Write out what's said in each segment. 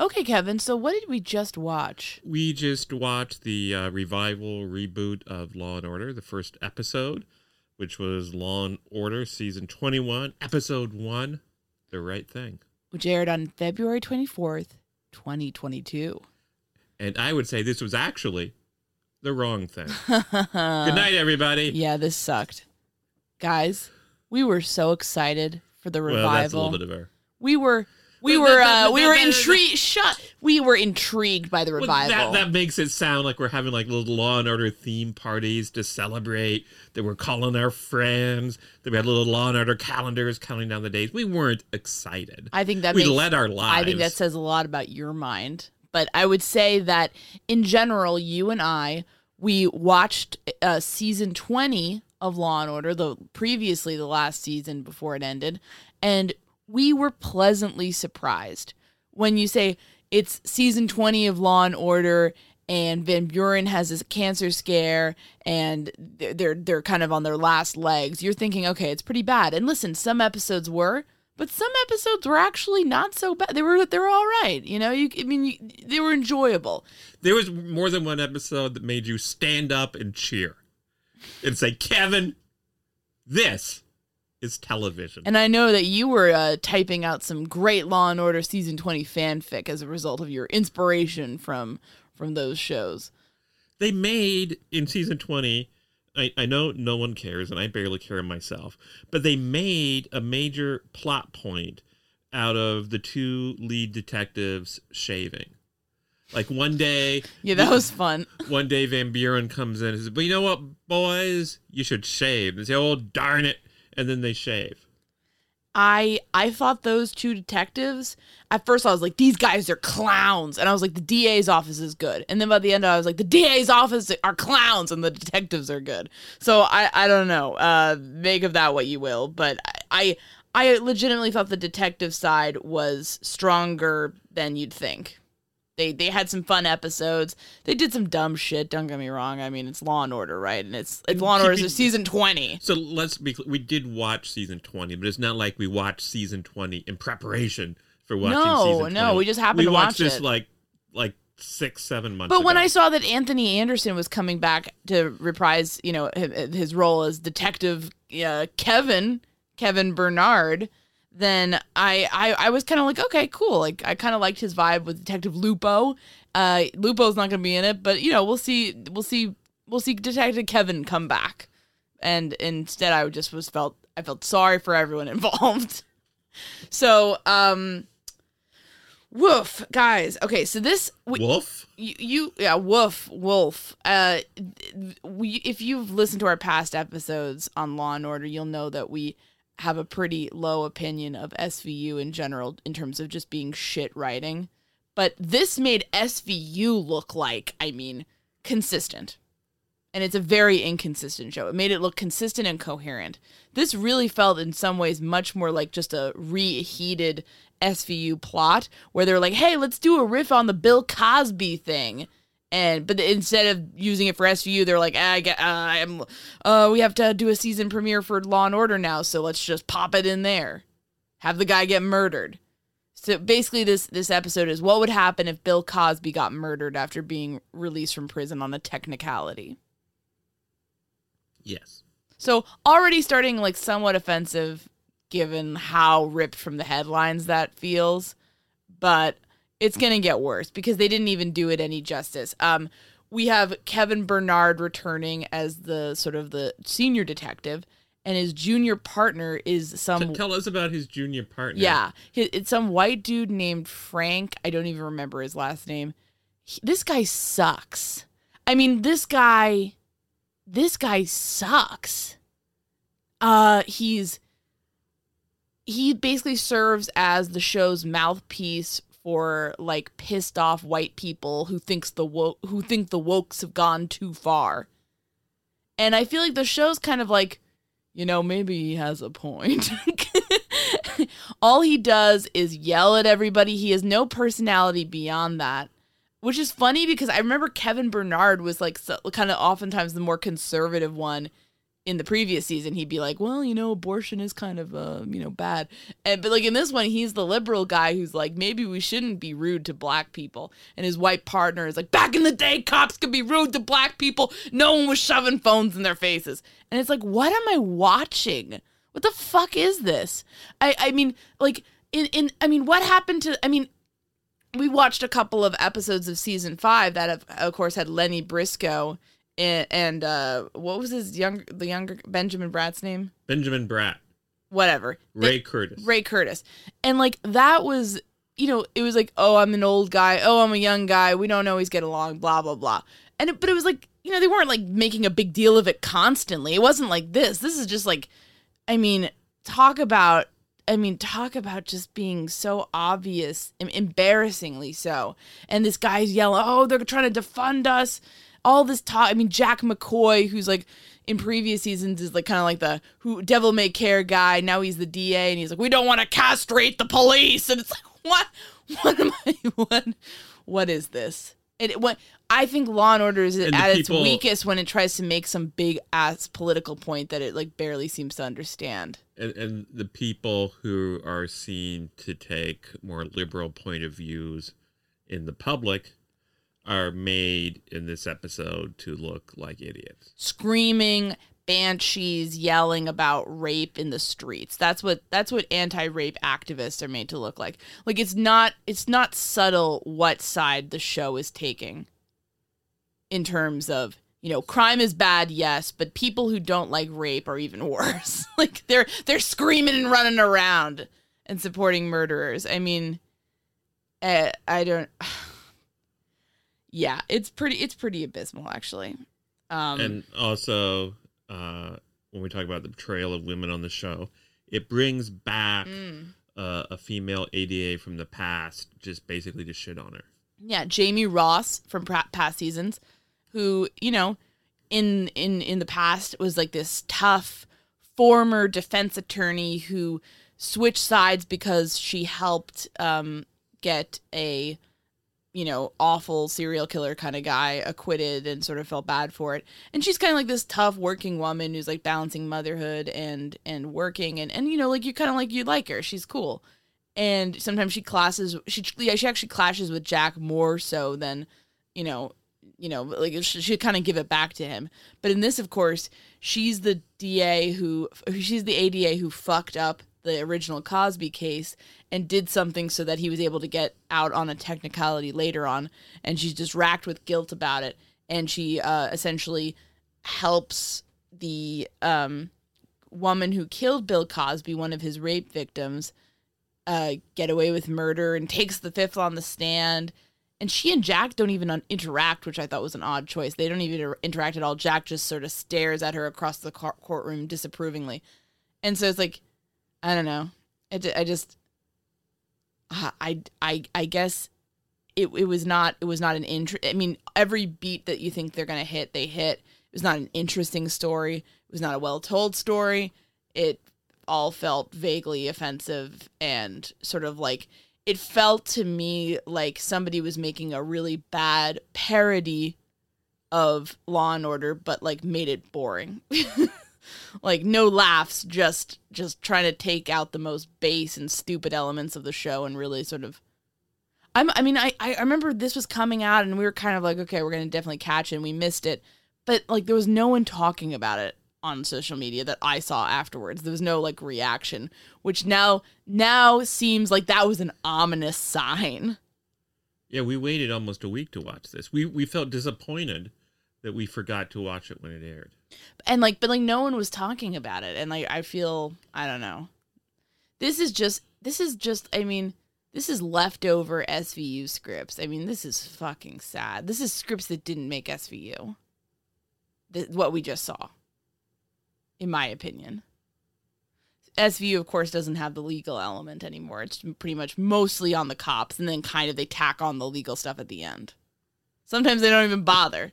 Okay, Kevin, so what did we just watch? We just watched the uh, revival reboot of Law and Order, the first episode, which was Law and Order season 21, episode 1, The Right Thing. Which aired on February 24th, 2022. And I would say this was actually the wrong thing. Good night, everybody. Yeah, this sucked. Guys, we were so excited for the revival. Well, that's a little bit of our. We were we But were that- uh, we were intrigued. Shut. We were intrigued by the Well, revival. that, that makes it sound like we're having like little Law and Order theme parties to celebrate. That we're calling our friends. That we had little Law and Order calendars counting down the days. We weren't excited. I think that we makes, led our lives. I think that says a lot about your mind. But I would say that in general, you and I, we watched uh, season 20 of Law and Order, the previously the last season before it ended, and we were pleasantly surprised. When you say it's season 20 of Law and Order and Van Buren has this cancer scare and they're, they're kind of on their last legs, you're thinking, okay, it's pretty bad. And listen, some episodes were, but some episodes were actually not so bad. They were they were all right. You know, you I mean, you, they were enjoyable. There was more than one episode that made you stand up and cheer and say, Kevin, this is television. And I know that you were uh, typing out some great Law and Order season 20 fanfic as a result of your inspiration from from those shows. they made in season 20 I, I know no one cares and i barely care myself but they made a major plot point out of the two lead detectives shaving like one day Yeah, that was fun. one day van buren comes in and says but you know what boys you should shave and they say oh darn it and then they shave. I I thought those two detectives. At first I was like these guys are clowns. And I was like the DA's office is good. And then by the end I was like the DA's office are clowns and the detectives are good. So I I don't know. Uh make of that what you will. But I I legitimately thought the detective side was stronger than you'd think they they had some fun episodes they did some dumb shit don't get me wrong I mean it's Law and Order right and it's it's Law and Order is season twenty So let's be clear. We did watch season 20, but it's not like we watched season 20 in preparation for watching No, season 20. no, we just happened we to watch it. We watched watch this it. like like six, seven months But when ago. I saw that Anthony Anderson was coming back to reprise, you know, his, his role as Detective uh, Kevin, Kevin Bernard, then I I, I was kind of like, okay, cool. Like I kind of liked his vibe with Detective Lupo. Uh, Lupo's not going to be in it, but you know, we'll see. We'll see. We'll see Detective Kevin come back. And instead, I just was felt I felt sorry for everyone involved. so, um, woof, guys. Okay, so this we, Wolf? you, you yeah woof wolf uh we if you've listened to our past episodes on law and order you'll know that we have a pretty low opinion of svu in general in terms of just being shit writing but this made svu look like i mean consistent and it's a very inconsistent show. It made it look consistent and coherent. This really felt in some ways much more like just a reheated SVU plot where they're like, "Hey, let's do a riff on the Bill Cosby thing." And but instead of using it for SVU, they're like, ah, "I get, uh, I'm, uh, we have to do a season premiere for Law and Order now, so let's just pop it in there, have the guy get murdered." So basically, this this episode is what would happen if Bill Cosby got murdered after being released from prison on a technicality. Yes. So already starting like somewhat offensive given how ripped from the headlines that feels, but it's going to get worse because they didn't even do it any justice. Um we have Kevin Bernard returning as the sort of the senior detective and his junior partner is some T- tell us about his junior partner. yeah, it's some white dude named Frank. I don't even remember his last name. He- this guy sucks. I mean, this guy, this guy sucks. Uh, he's he basically serves as the show's mouthpiece for like pissed off white people who thinks the who think the wokes have gone too far. And I feel like the show's kind of like, you know, maybe he has a point. All he does is yell at everybody. He has no personality beyond that, which is funny because I remember Kevin Bernard was like so, kind of oftentimes the more conservative one in the previous season. He'd be like, "Well, you know, abortion is kind of uh, you know, bad." And but like in this one, he's the liberal guy who's like, "Maybe we shouldn't be rude to black people." And his white partner is like, "Back in the day, cops could be rude to black people. No one was shoving phones in their faces." And it's like, "What am I watching?" What the fuck is this? I I mean, like in in I mean, what happened to I mean, we watched a couple of episodes of season 5 that of, of course had Lenny Briscoe and, and uh what was his young the younger Benjamin Bratt's name? Benjamin Bratt. Whatever. Ray It- Curtis. Ray Curtis. And like that was you know, it was like, oh, I'm an old guy. Oh, I'm a young guy. We don't always get along. Blah blah blah. And it, but it was like, you know, they weren't like making a big deal of it constantly. It wasn't like this. This is just like, I mean, talk about. I mean, talk about just being so obvious, embarrassingly so. And this guy's yelling, "Oh, they're trying to defund us." All this talk. I mean, Jack McCoy, who's like in previous seasons is like kind of like the who devil may care guy. Now he's the DA, and he's like, "We don't want to castrate the police." And it's like, what? What am I? What? What is this? It what I think Law and Order is And at the its people- weakest when it tries to make some big ass political point that it like barely seems to understand. and, and the people who are seen to take more liberal point of views in the public are made in this episode to look like idiots. screaming banshees yelling about rape in the streets. That's what that's what anti-rape activists are made to look like. Like it's not it's not subtle what side the show is taking in terms of you know crime is bad yes but people who don't like rape are even worse. Like they're they're screaming and running around and supporting murderers. I mean uh, i don't yeah it's pretty it's pretty abysmal actually um and also, uh, when we talk about the betrayal of women on the show, it brings back mm. uh, a female ADA from the past, just basically to shit on her. yeah jamie ross from past seasons who you know in in in the past was like this tough former defense attorney who switched sides because she helped um get a you know awful serial killer kind of guy acquitted and sort of felt bad for it. And she's kind of like this tough working woman who's like balancing motherhood and and working and and you know like you kind of like you like her. She's cool. And sometimes she clashes she yeah she actually clashes with Jack more so than you know you know like she should kind of give it back to him. But in this of course she's the DA who she's the ADA who fucked up the original Cosby case and did something so that he was able to get out on a technicality later on and she's just racked with guilt about it and she uh, essentially helps the um, woman who killed Bill Cosby one of his rape victims uh, get away with murder and takes the fifth on the stand. And she and Jack don't even un- interact, which I thought was an odd choice. They don't even inter- interact at all. Jack just sort of stares at her across the cour- courtroom disapprovingly. And so it's like, I don't know. It, I just, uh, I, I, I guess it, it was not, it was not an interest. I mean, every beat that you think they're going to hit, they hit. It was not an interesting story. It was not a well told story. It all felt vaguely offensive and sort of like it felt to me like somebody was making a really bad parody of Law and Order, but like made it boring. like no laughs, just just trying to take out the most base and stupid elements of the show and really sort of. I'm, I mean, I, I remember this was coming out and we were kind of like, okay, we're gonna definitely catch it. and We missed it, but like there was no one talking about it on social media that I saw afterwards. There was no like reaction, which now now seems like that was an ominous sign. Yeah, we waited almost a week to watch this. We we felt disappointed that we forgot to watch it when it aired. And like but like no one was talking about it and like I feel I don't know. This is just this is just I mean this is leftover SVU scripts. I mean, this is fucking sad. This is scripts that didn't make SVU. What we just saw in my opinion. SVU, of course, doesn't have the legal element anymore. It's pretty much mostly on the cops, and then kind of they tack on the legal stuff at the end. Sometimes they don't even bother.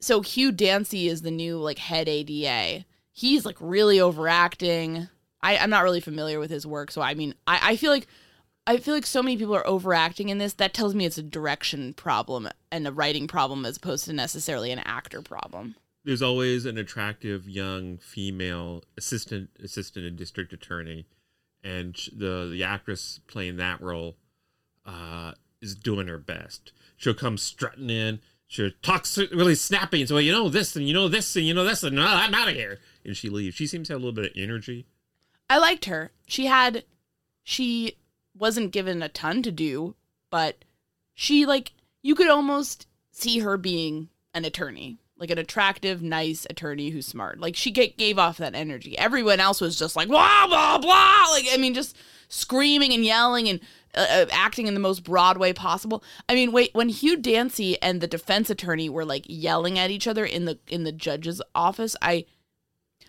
So Hugh Dancy is the new like head ADA. He's like really overacting. I, I'm not really familiar with his work, so I mean, I, I feel like I feel like so many people are overacting in this. That tells me it's a direction problem and a writing problem as opposed to necessarily an actor problem. There's always an attractive young female assistant assistant and district attorney, and the the actress playing that role uh, is doing her best. She'll come strutting in. She'll talk s- really snappy and say, well, you know this and you know this and you know this and no, I'm out of here. And she leaves. She seems to have a little bit of energy. I liked her. She had she wasn't given a ton to do, but she like you could almost see her being an attorney. Like an attractive, nice attorney who's smart. Like she ga- gave off that energy. Everyone else was just like blah blah blah. Like I mean, just screaming and yelling and uh, uh, acting in the most broad way possible. I mean, wait, when Hugh Dancy and the defense attorney were like yelling at each other in the in the judge's office, I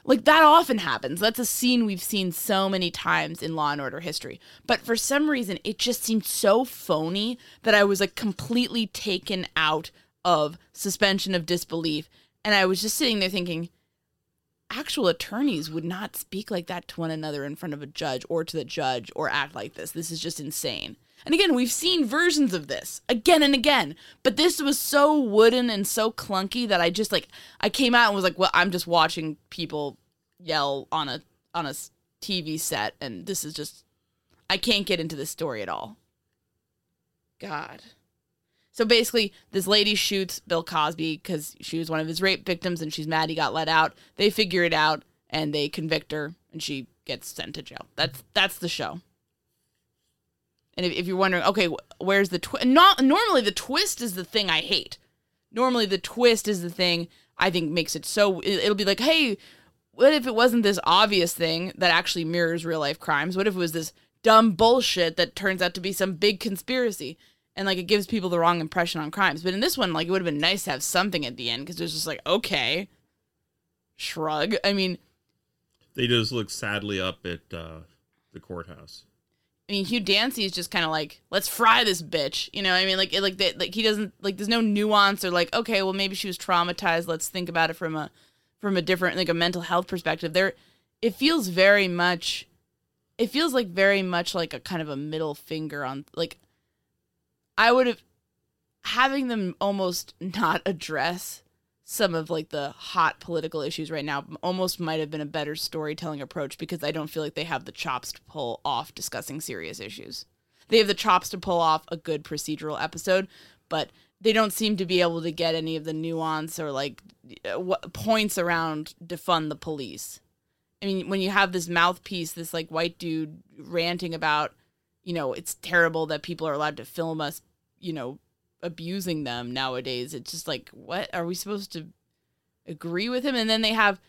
like that often happens. That's a scene we've seen so many times in Law and Order history. But for some reason, it just seemed so phony that I was like completely taken out of suspension of disbelief. And I was just sitting there thinking, actual attorneys would not speak like that to one another in front of a judge or to the judge or act like this. This is just insane. And again, we've seen versions of this again and again, but this was so wooden and so clunky that I just like I came out and was like, "Well, I'm just watching people yell on a on a TV set and this is just I can't get into this story at all." God. So basically, this lady shoots Bill Cosby because she was one of his rape victims and she's mad he got let out. They figure it out and they convict her and she gets sent to jail. That's that's the show. And if, if you're wondering, okay, where's the twist? Not normally the twist is the thing I hate. Normally the twist is the thing I think makes it so. it- It'll be like, hey, what if it wasn't this obvious thing that actually mirrors real life crimes? What if it was this dumb bullshit that turns out to be some big conspiracy? And like it gives people the wrong impression on crimes. But in this one, like it would have been nice to have something at the end because it was just like, okay, shrug. I mean, They just look sadly up at uh, the courthouse. I mean, Hugh Dancy is just kind of like, let's fry this bitch. You know, what I mean, like, it, like, they, like he doesn't like. There's no nuance or like, okay, well, maybe she was traumatized. Let's think about it from a from a different like a mental health perspective. There, it feels very much. It feels like very much like a kind of a middle finger on like. I would have having them almost not address some of like the hot political issues right now almost might have been a better storytelling approach because I don't feel like they have the chops to pull off discussing serious issues. They have the chops to pull off a good procedural episode, but they don't seem to be able to get any of the nuance or like uh, what points around defund the police. I mean, when you have this mouthpiece, this like white dude ranting about, you know, it's terrible that people are allowed to film us, you know, abusing them nowadays. It's just like, what are we supposed to agree with him? And then they have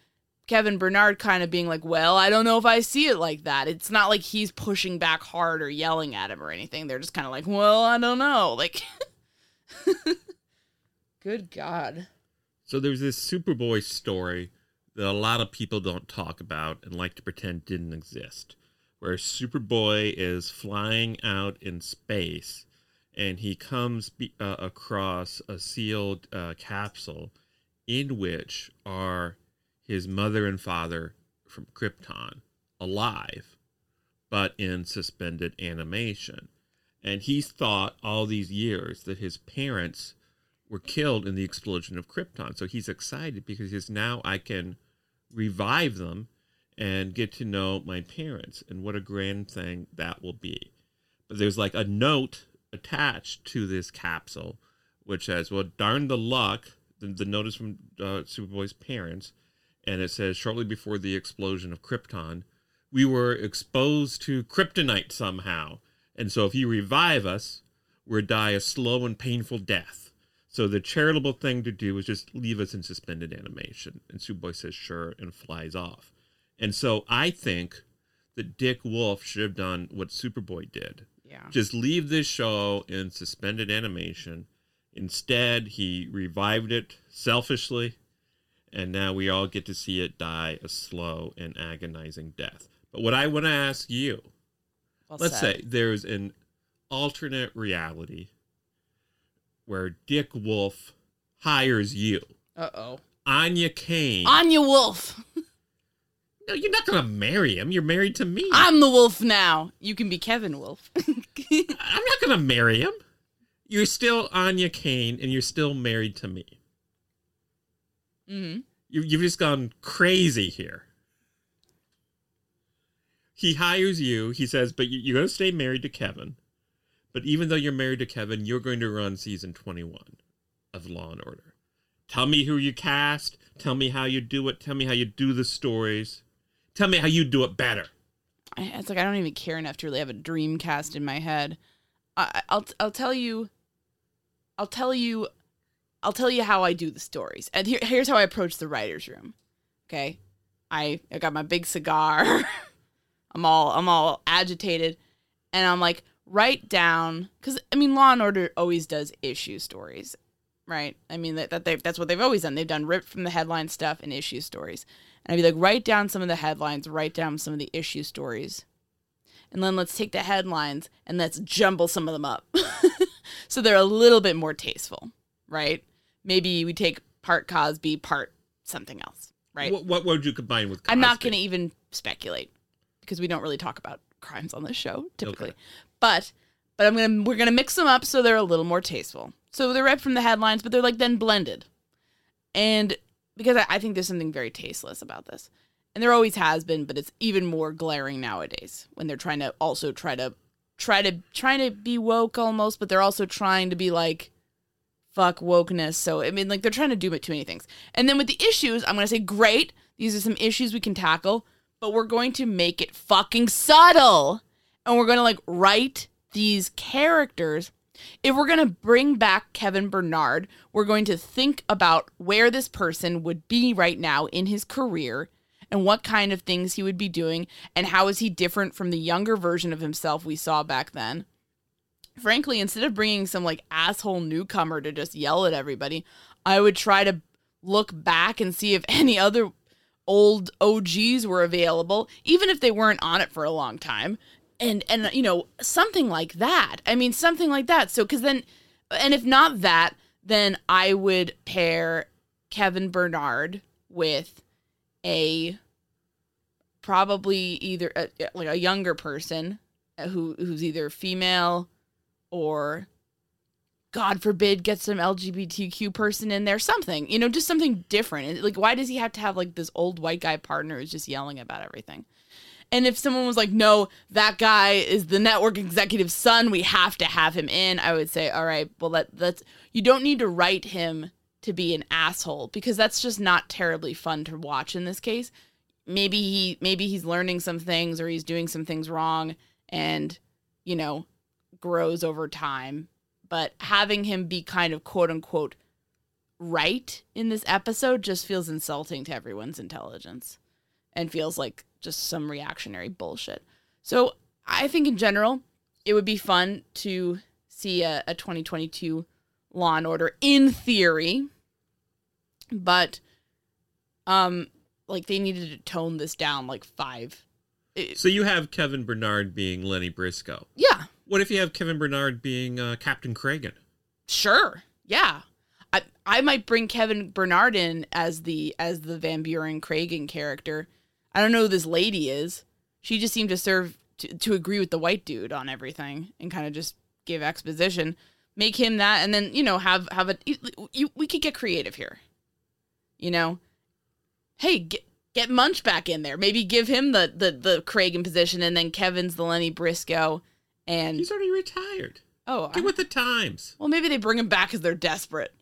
Kevin Bernard kind of being like, well, I don't know if I see it like that. It's not like he's pushing back hard or yelling at him or anything. They're just kind of like, well, I don't know. Like, good God. So there's this Superboy story that a lot of people don't talk about and like to pretend didn't exist, where Superboy is flying out in space and he comes be, uh, across a sealed uh, capsule in which are his mother and father from Krypton alive, but in suspended animation. And he's thought all these years that his parents were killed in the explosion of Krypton. So he's excited because he's now I can revive them and get to know my parents. And what a grand thing that will be. But there's like a note attached to this capsule which says, Well, darn the luck, the, the notice from uh, Superboy's parents. And it says, Shortly before the explosion of Krypton, we were exposed to kryptonite somehow. And so if you revive us, we'll die a slow and painful death. So the charitable thing to do is just leave us in suspended animation. And Superboy says sure and flies off. And so I think that Dick Wolf should have done what Superboy did. Yeah. Just leave this show in suspended animation. Instead, he revived it selfishly, and now we all get to see it die a slow and agonizing death. But what I want to ask you, Well let's said. say there's an alternate reality where Dick Wolf hires you, Uh oh. Áine Kane. Áine Wolf. no, you're not gonna marry him. You're married to me. I'm the wolf now. You can be Kevin Wolf. I'm not gonna marry him. You're still Áine Kane, and you're still married to me. Mm-hmm. You, you've just gone crazy here. He hires you. He says, but you- you're going to stay married to Kevin. But even though you're married to Kevin, you're going to run season 21 of Law and Order. Tell me who you cast. Tell me how you do it. Tell me how you do the stories. Tell me how you do it better. I, it's like I don't even care enough to really have a dream cast in my head. I, I'll I'll tell you. I'll tell you I'll tell you how I do the stories. And here, here's how I approach the writers' room. Okay, I I got my big cigar. I'm all I'm all agitated, and I'm like, write down because I mean, Law and Order always does issue stories, right? I mean that, that they that's what they've always done. They've done ripped from the headline stuff and issue stories. And I'd be like, write down some of the headlines, write down some of the issue stories, and then let's take the headlines and let's jumble some of them up, so they're a little bit more tasteful, right? Maybe we take part Cosby, part something else, right? What, what would you combine with? Cosby? I'm not going to even speculate because we don't really talk about crimes on this show typically. Okay. But but I'm gonna we're gonna mix them up so they're a little more tasteful. So they're read from the headlines, but they're like then blended. And because I, I think there's something very tasteless about this. And there always has been, but it's even more glaring nowadays when they're trying to also try to try to trying to be woke almost, but they're also trying to be like fuck wokeness. So I mean like they're trying to do it too many things. And then with the issues, I'm gonna say great, these are some issues we can tackle, but we're going to make it fucking subtle. And we're gonna like write these characters. If we're gonna bring back Kevin Bernard, we're going to think about where this person would be right now in his career and what kind of things he would be doing and how is he different from the younger version of himself we saw back then frankly, instead of bringing some like asshole newcomer to just yell at everybody, I would try to look back and see if any other old OGs were available, even if they weren't on it for a long time. And and you know, something like that. I mean, something like that. So cuz then and if not that, then I would pair Kevin Bernard with a probably either a, like a younger person uh, who who's either female or God forbid get some LGBTQ person in there, something, you know, just something different. Like, why does he have to have like this old white guy partner who's just yelling about everything? And if someone was like, no, that guy is the network executive's son, we have to have him in, I would say, all right, well, let, let's, you don't need to write him to be an asshole because that's just not terribly fun to watch in this case. Maybe he, maybe he's learning some things or he's doing some things wrong and, you know, grows over time. But having him be kind of quote unquote right in this episode just feels insulting to everyone's intelligence and feels like just some reactionary bullshit. So I think in general, it would be fun to see a, a 2022 Law and Order in theory, but um, like they needed to tone this down like five. It- So you have Kevin Bernard being Lenny Briscoe. yeah, What if you have Kevin Bernard being uh, Captain Cragen? Sure. Yeah. I I might bring Kevin Bernard in as the as the Van Buren Cragen character. I don't know who this lady is. She just seemed to serve to, to agree with the white dude on everything and kind of just give exposition. Make him that and then, you know, have have a you, we could get creative here. You know. Hey, get get Munch back in there. Maybe give him the the the Cragen position and then Kevin's the Lenny Briscoe and He's already retired. oh, Get I- with the times. well, maybe they bring him back because they're desperate.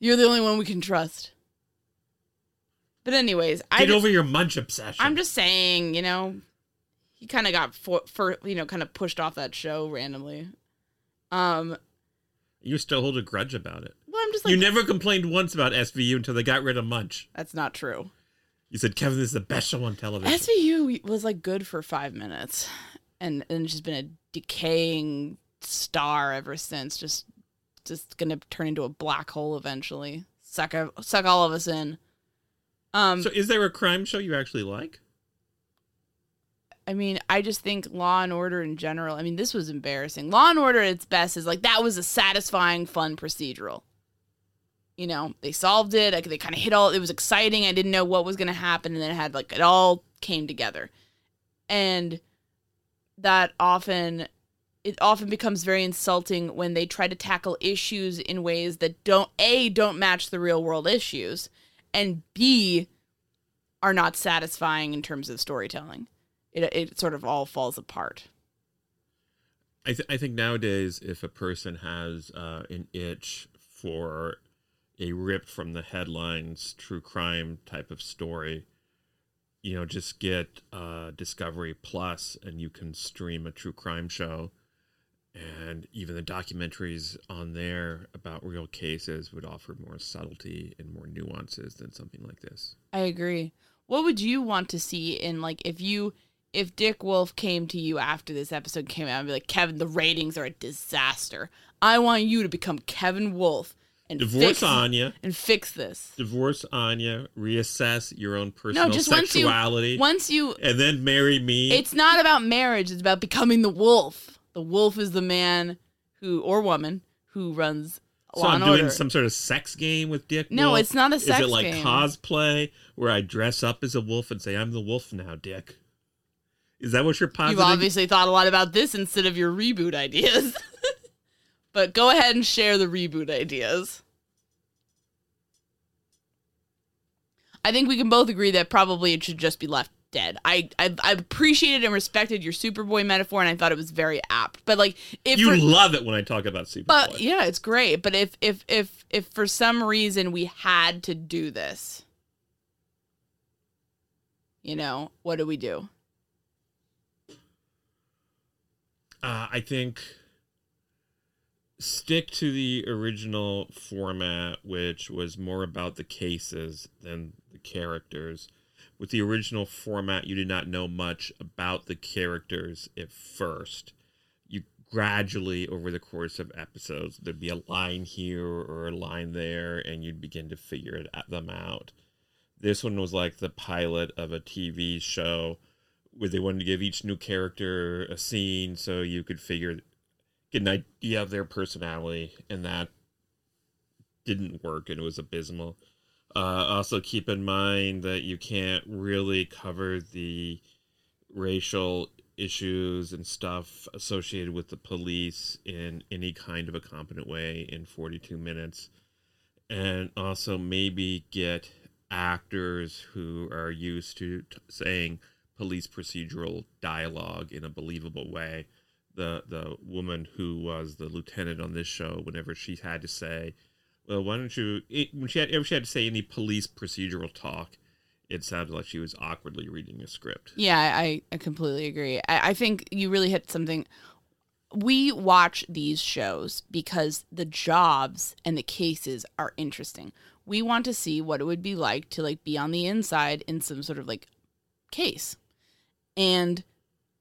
You're the only one we can trust. But anyways, I Get over your munch obsession. I'm just saying, you know, he kind of got for, for you know kind of pushed off that show randomly. Um, You still hold a grudge about it. well, I'm just like you never complained once about SVU until they got rid of Munch. that's not true. You said, Kevin, this is the best show on television. SVU was like good for five minutes, and and it's just been a decaying star ever since. Just just gonna turn into a black hole eventually. Suck suck all of us in. Um, so is there a crime show you actually like? I mean, I just think Law and Order in general. I mean, this was embarrassing. Law and Order at its best is like that was a satisfying, fun procedural. You know, they solved it. Like they kind of hit all. It was exciting. I didn't know what was going to happen, and then it had like it all came together, and that often it often becomes very insulting when they try to tackle issues in ways that don't a don't match the real world issues, and b are not satisfying in terms of storytelling it it sort of all falls apart. I, th- I think nowadays, if a person has uh, an itch for a rip from the headlines true crime type of story, you know, just get uh, Discovery Plus and you can stream a true crime show and even the documentaries on there about real cases would offer more subtlety and more nuances than something like this. I agree. What would you want to see in like if you if Dick Wolf came to you after this episode came out and be like, Kevin, the ratings are a disaster. I want you to become Kevin Wolf and Divorce fix, Áine. and fix this. Divorce Áine, reassess your own personal No, just once you sexuality, once you and then marry me. it's not about marriage, it's about becoming the wolf. The wolf is the man who or woman who runs so Law I'm doing Order. some sort of sex game with Dick. No, Wolf? it's not a sex. Game. Is it like game. cosplay where I dress up as a wolf and say I'm the wolf now, Dick? Is that what you're You've obviously thought a lot about this instead of your reboot ideas. but go ahead and share the reboot ideas. I think we can both agree that probably it should just be left dead. I I, I appreciated and respected your Superboy metaphor, and I thought it was very apt. But like, if you for- love it when I talk about Superboy. but yeah, it's great. But if if if if for some reason we had to do this, you know, what do we do? Uh, I think stick to the original format, which was more about the cases than the characters. With the original format, you did not know much about the characters at first. You gradually, over the course of episodes, there'd be a line here or a line there, and you'd begin to figure it, them out. This one was like the pilot of a TV show where they wanted to give each new character a scene so you could figure get an idea of their personality and that didn't work and it was abysmal uh, also keep in mind that you can't really cover the racial issues and stuff associated with the police in any kind of a competent way in 42 minutes and also maybe get actors who are used to t- saying police procedural dialogue in a believable way. The the woman who was the lieutenant on this show, whenever she had to say, "Well, why don't you?" It, when she had, if she had to say any police procedural talk, it sounded like she was awkwardly reading a script. Yeah, I, I completely agree. I, I think you really hit something. We watch these shows because the jobs and the cases are interesting. We want to see what it would be like to like be on the inside in some sort of like case. And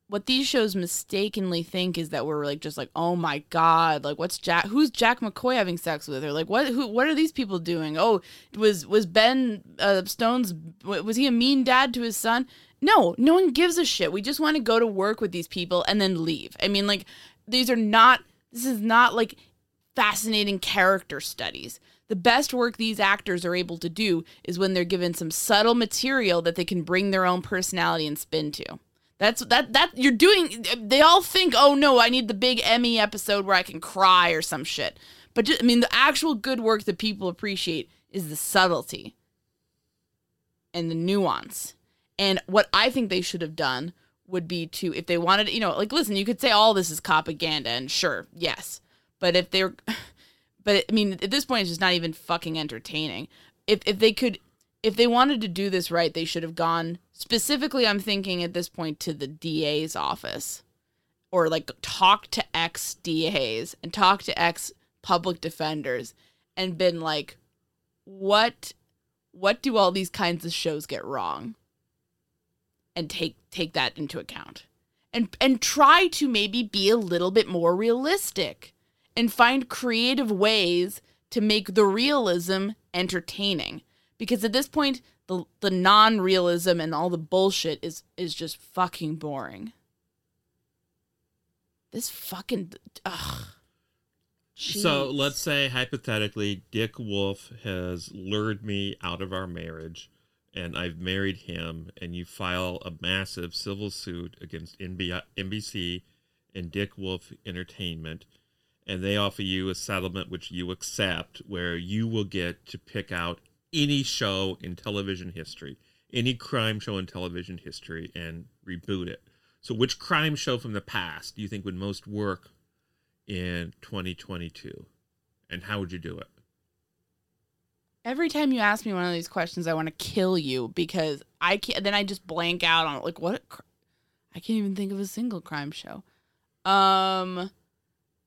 what these shows mistakenly think is that we're like just like, oh my god, like what's Jack? Who's Jack McCoy having sex with? Or like what? Who? What are these people doing? Oh, was was Ben uh, Stone's? Was he a mean dad to his son? No, no one gives a shit. We just want to go to work with these people and then leave. I mean, like these are not. This is not like fascinating character studies. The best work these actors are able to do is when they're given some subtle material that they can bring their own personality and spin to. That's that that you're doing. They all think, oh no, I need the big Emmy episode where I can cry or some shit. But just, I mean, the actual good work that people appreciate is the subtlety and the nuance. And what I think they should have done would be to, if they wanted, you know, like listen, you could say all this is propaganda, and sure, yes, but if they're, but I mean, at this point, it's just not even fucking entertaining. If if they could if they wanted to do this right, they should have gone specifically. I'm thinking at this point to the DA's office, or like talk to ex DAs and talk to ex public defenders, and been like, what, what do all these kinds of shows get wrong? And take take that into account, and and try to maybe be a little bit more realistic, and find creative ways to make the realism entertaining because at this point the the non-realism and all the bullshit is is just fucking boring. This fucking ugh. So let's say hypothetically, Dick Wolf has lured me out of our marriage, and I've married him, and you file a massive civil suit against NBC and Dick Wolf Entertainment, and they offer you a settlement which you accept, where you will get to pick out any show in television history, any crime show in television history, and reboot it. So, which crime show from the past do you think would most work in 2022? And how would you do it? every time you ask me one of these questions i want to kill you because i can't then i just blank out on it like what cr- i can't even think of a single crime show um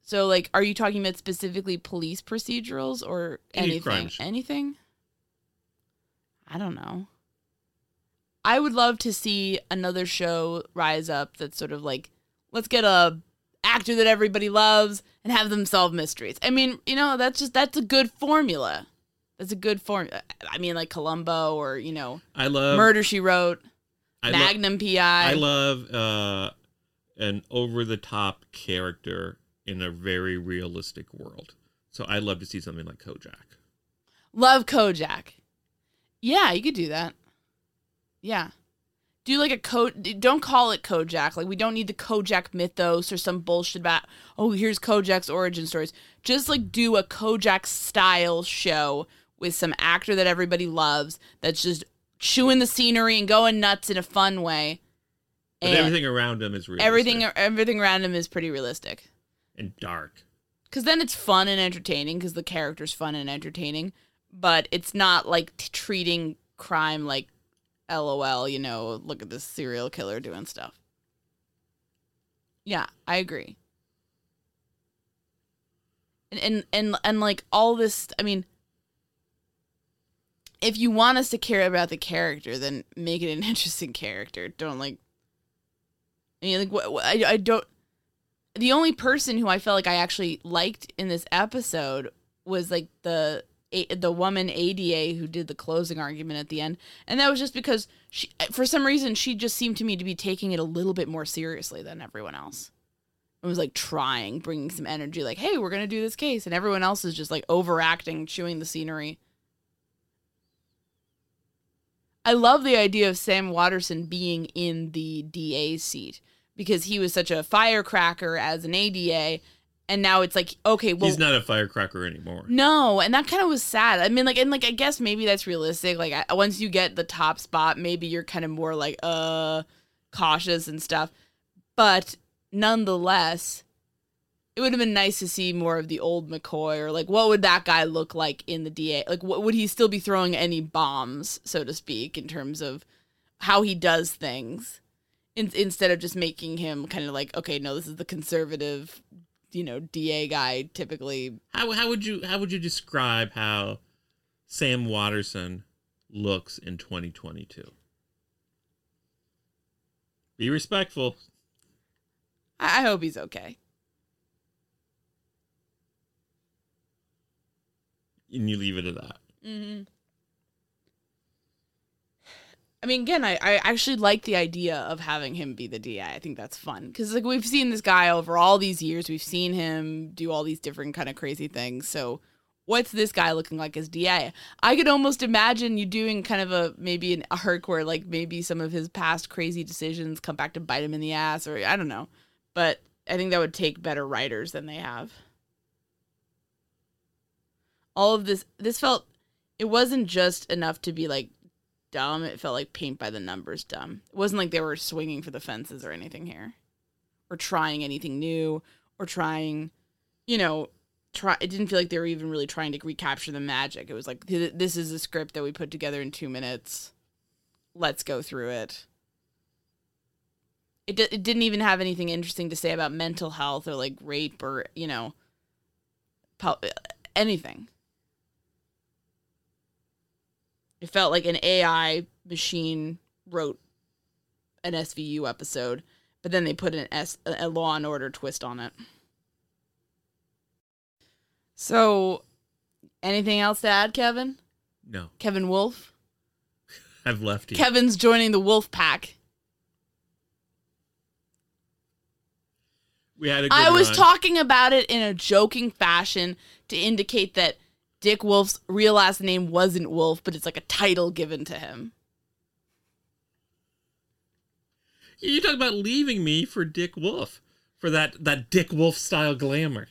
So, like, are you talking about specifically police procedurals or Any anything? Anything? I don't know. I would love to see another show rise up that's sort of like, let's get a actor that everybody loves and have them solve mysteries. I mean, you know, that's just that's a good formula. That's a good formula. I mean, like Columbo or you know, I love Murder She Wrote, I lo- Magnum PI. I love uh, an over the top character in a very realistic world. So I'd love to see something like Kojak. Love Kojak. Yeah, you could do that. Yeah. Do like a Ko don't call it Kojak. Like we don't need the Kojak mythos or some bullshit about oh here's Kojak's origin stories. Just like do a Kojak style show with some actor that everybody loves that's just chewing the scenery and going nuts in a fun way. But And everything around him is realistic everything everything around him is pretty realistic. and dark. Cuz then it's fun and entertaining cuz the character's fun and entertaining, but it's not like t- treating crime like LOL, you know, look at this serial killer doing stuff. Yeah, I agree. And and and, and like all this, I mean, if you want us to care about the character, then make it an interesting character. Don't like. I mean, like what, what I I don't. The only person who I felt like I actually liked in this episode was like the the woman ADA who did the closing argument at the end, and that was just because she, for some reason, she just seemed to me to be taking it a little bit more seriously than everyone else. It was like trying, bringing some energy, like, "Hey, we're gonna do this case," and everyone else is just like overacting, chewing the scenery. I love the idea of Sam Waterston being in the DA seat because he was such a firecracker as an ADA, and now it's like, okay, well, He's not a firecracker anymore. no, and that kind of was sad. I mean, like, and like, I guess maybe that's realistic. Like, I, once you get the top spot, maybe you're kind of more like, uh, cautious and stuff. But nonetheless, it would have been nice to see more of the old McCoy, or like, what would that guy look like in the DA? Like, what would he still be throwing any bombs, so to speak, in terms of how he does things, in, instead of just making him kind of like, okay, no, this is the conservative, you know, DA guy typically How how would you how would you describe how Sam Waterston looks in 2022? Be respectful. I I hope he's okay. And you leave it at that. Mm-hmm. I mean, again, I, I actually like the idea of having him be the DI. I think that's fun because like we've seen this guy over all these years. We've seen him do all these different kind of crazy things. So, what's this guy looking like as DI? I could almost imagine you doing kind of a maybe an arc where like maybe some of his past crazy decisions come back to bite him in the ass, or I don't know. But I think that would take better writers than they have. All of this, this felt, it wasn't just enough to be like dumb. It felt like paint by the numbers dumb. It wasn't like they were swinging for the fences or anything here, or trying anything new, or trying, you know, try. It didn't feel like they were even really trying to recapture the magic. It was like this is a script that we put together in two minutes. Let's go through it. It, d- it didn't even have anything interesting to say about mental health or like rape or you know, po- anything. It felt like an AI machine wrote an SVU episode, but then they put an S a Law and Order twist on it. So, anything else to add, Kevin? No, Kevin Wolf. I've left you. Kevin's joining the Wolf Pack. we had a good I was run. talking about it in a joking fashion to indicate that Dick Wolf's real last name wasn't Wolf, but it's like a title given to him. You talk about leaving me for Dick Wolf for that that Dick Wolf style glamour.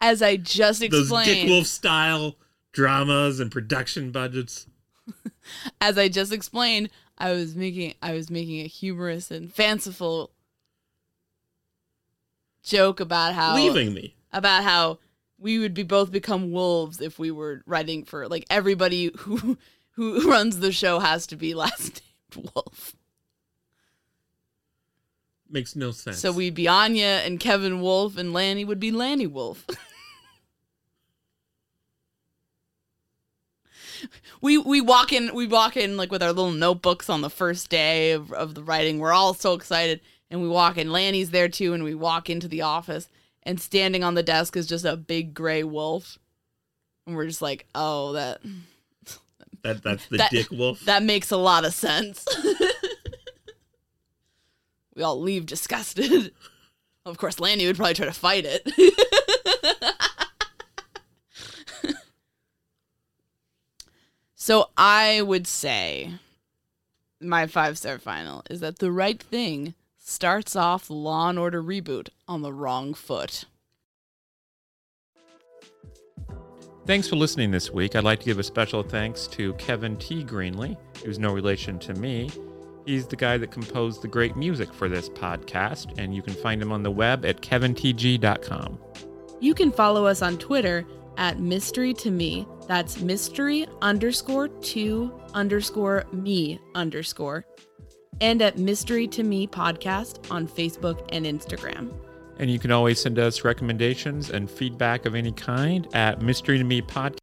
As I just Those explained, Dick Wolf style dramas and production budgets. as I just explained, I was making I was making a humorous and fanciful joke about how leaving me. about how we would be both become wolves if we were writing for like everybody who who runs the show has to be last named Wolf. Makes no sense. So we'd be Áine and Kevin Wolf, and Lanny would be Lanny Wolf. we we walk in we walk in like with our little notebooks on the first day of, of the writing. We're all so excited, and we walk in. Lanny's there too, and we walk into the office, and standing on the desk is just a big gray wolf, and we're just like, oh, that that that's the that- Dick Wolf. that makes a lot of sense. we all leave disgusted. Of course, Lanny would probably try to fight it. so I would say my five star final is that the right thing starts off Law and Order reboot on the wrong foot. Thanks for listening this week. I'd like to give a special thanks to Kevin T. Greenley, who's no relation to me. He's the guy that composed the great music for this podcast, and you can find him on the web at kevintg.com. You can follow us on Twitter at mystery to me. That's mystery underscore to underscore me underscore. And at mystery to me podcast on Facebook and Instagram. And you can always send us recommendations and feedback of any kind at mystery to me podcast.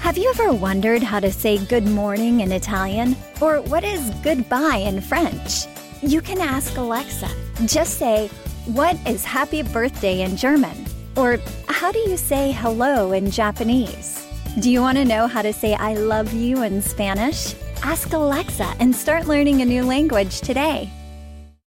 Have you ever wondered how to say good morning in Italian? Or what is goodbye in French? You can ask Alexa. Just say, What is happy birthday in German? Or how do you say hello in Japanese? Do you want to know how to say I love you in Spanish? Ask Alexa and start learning a new language today.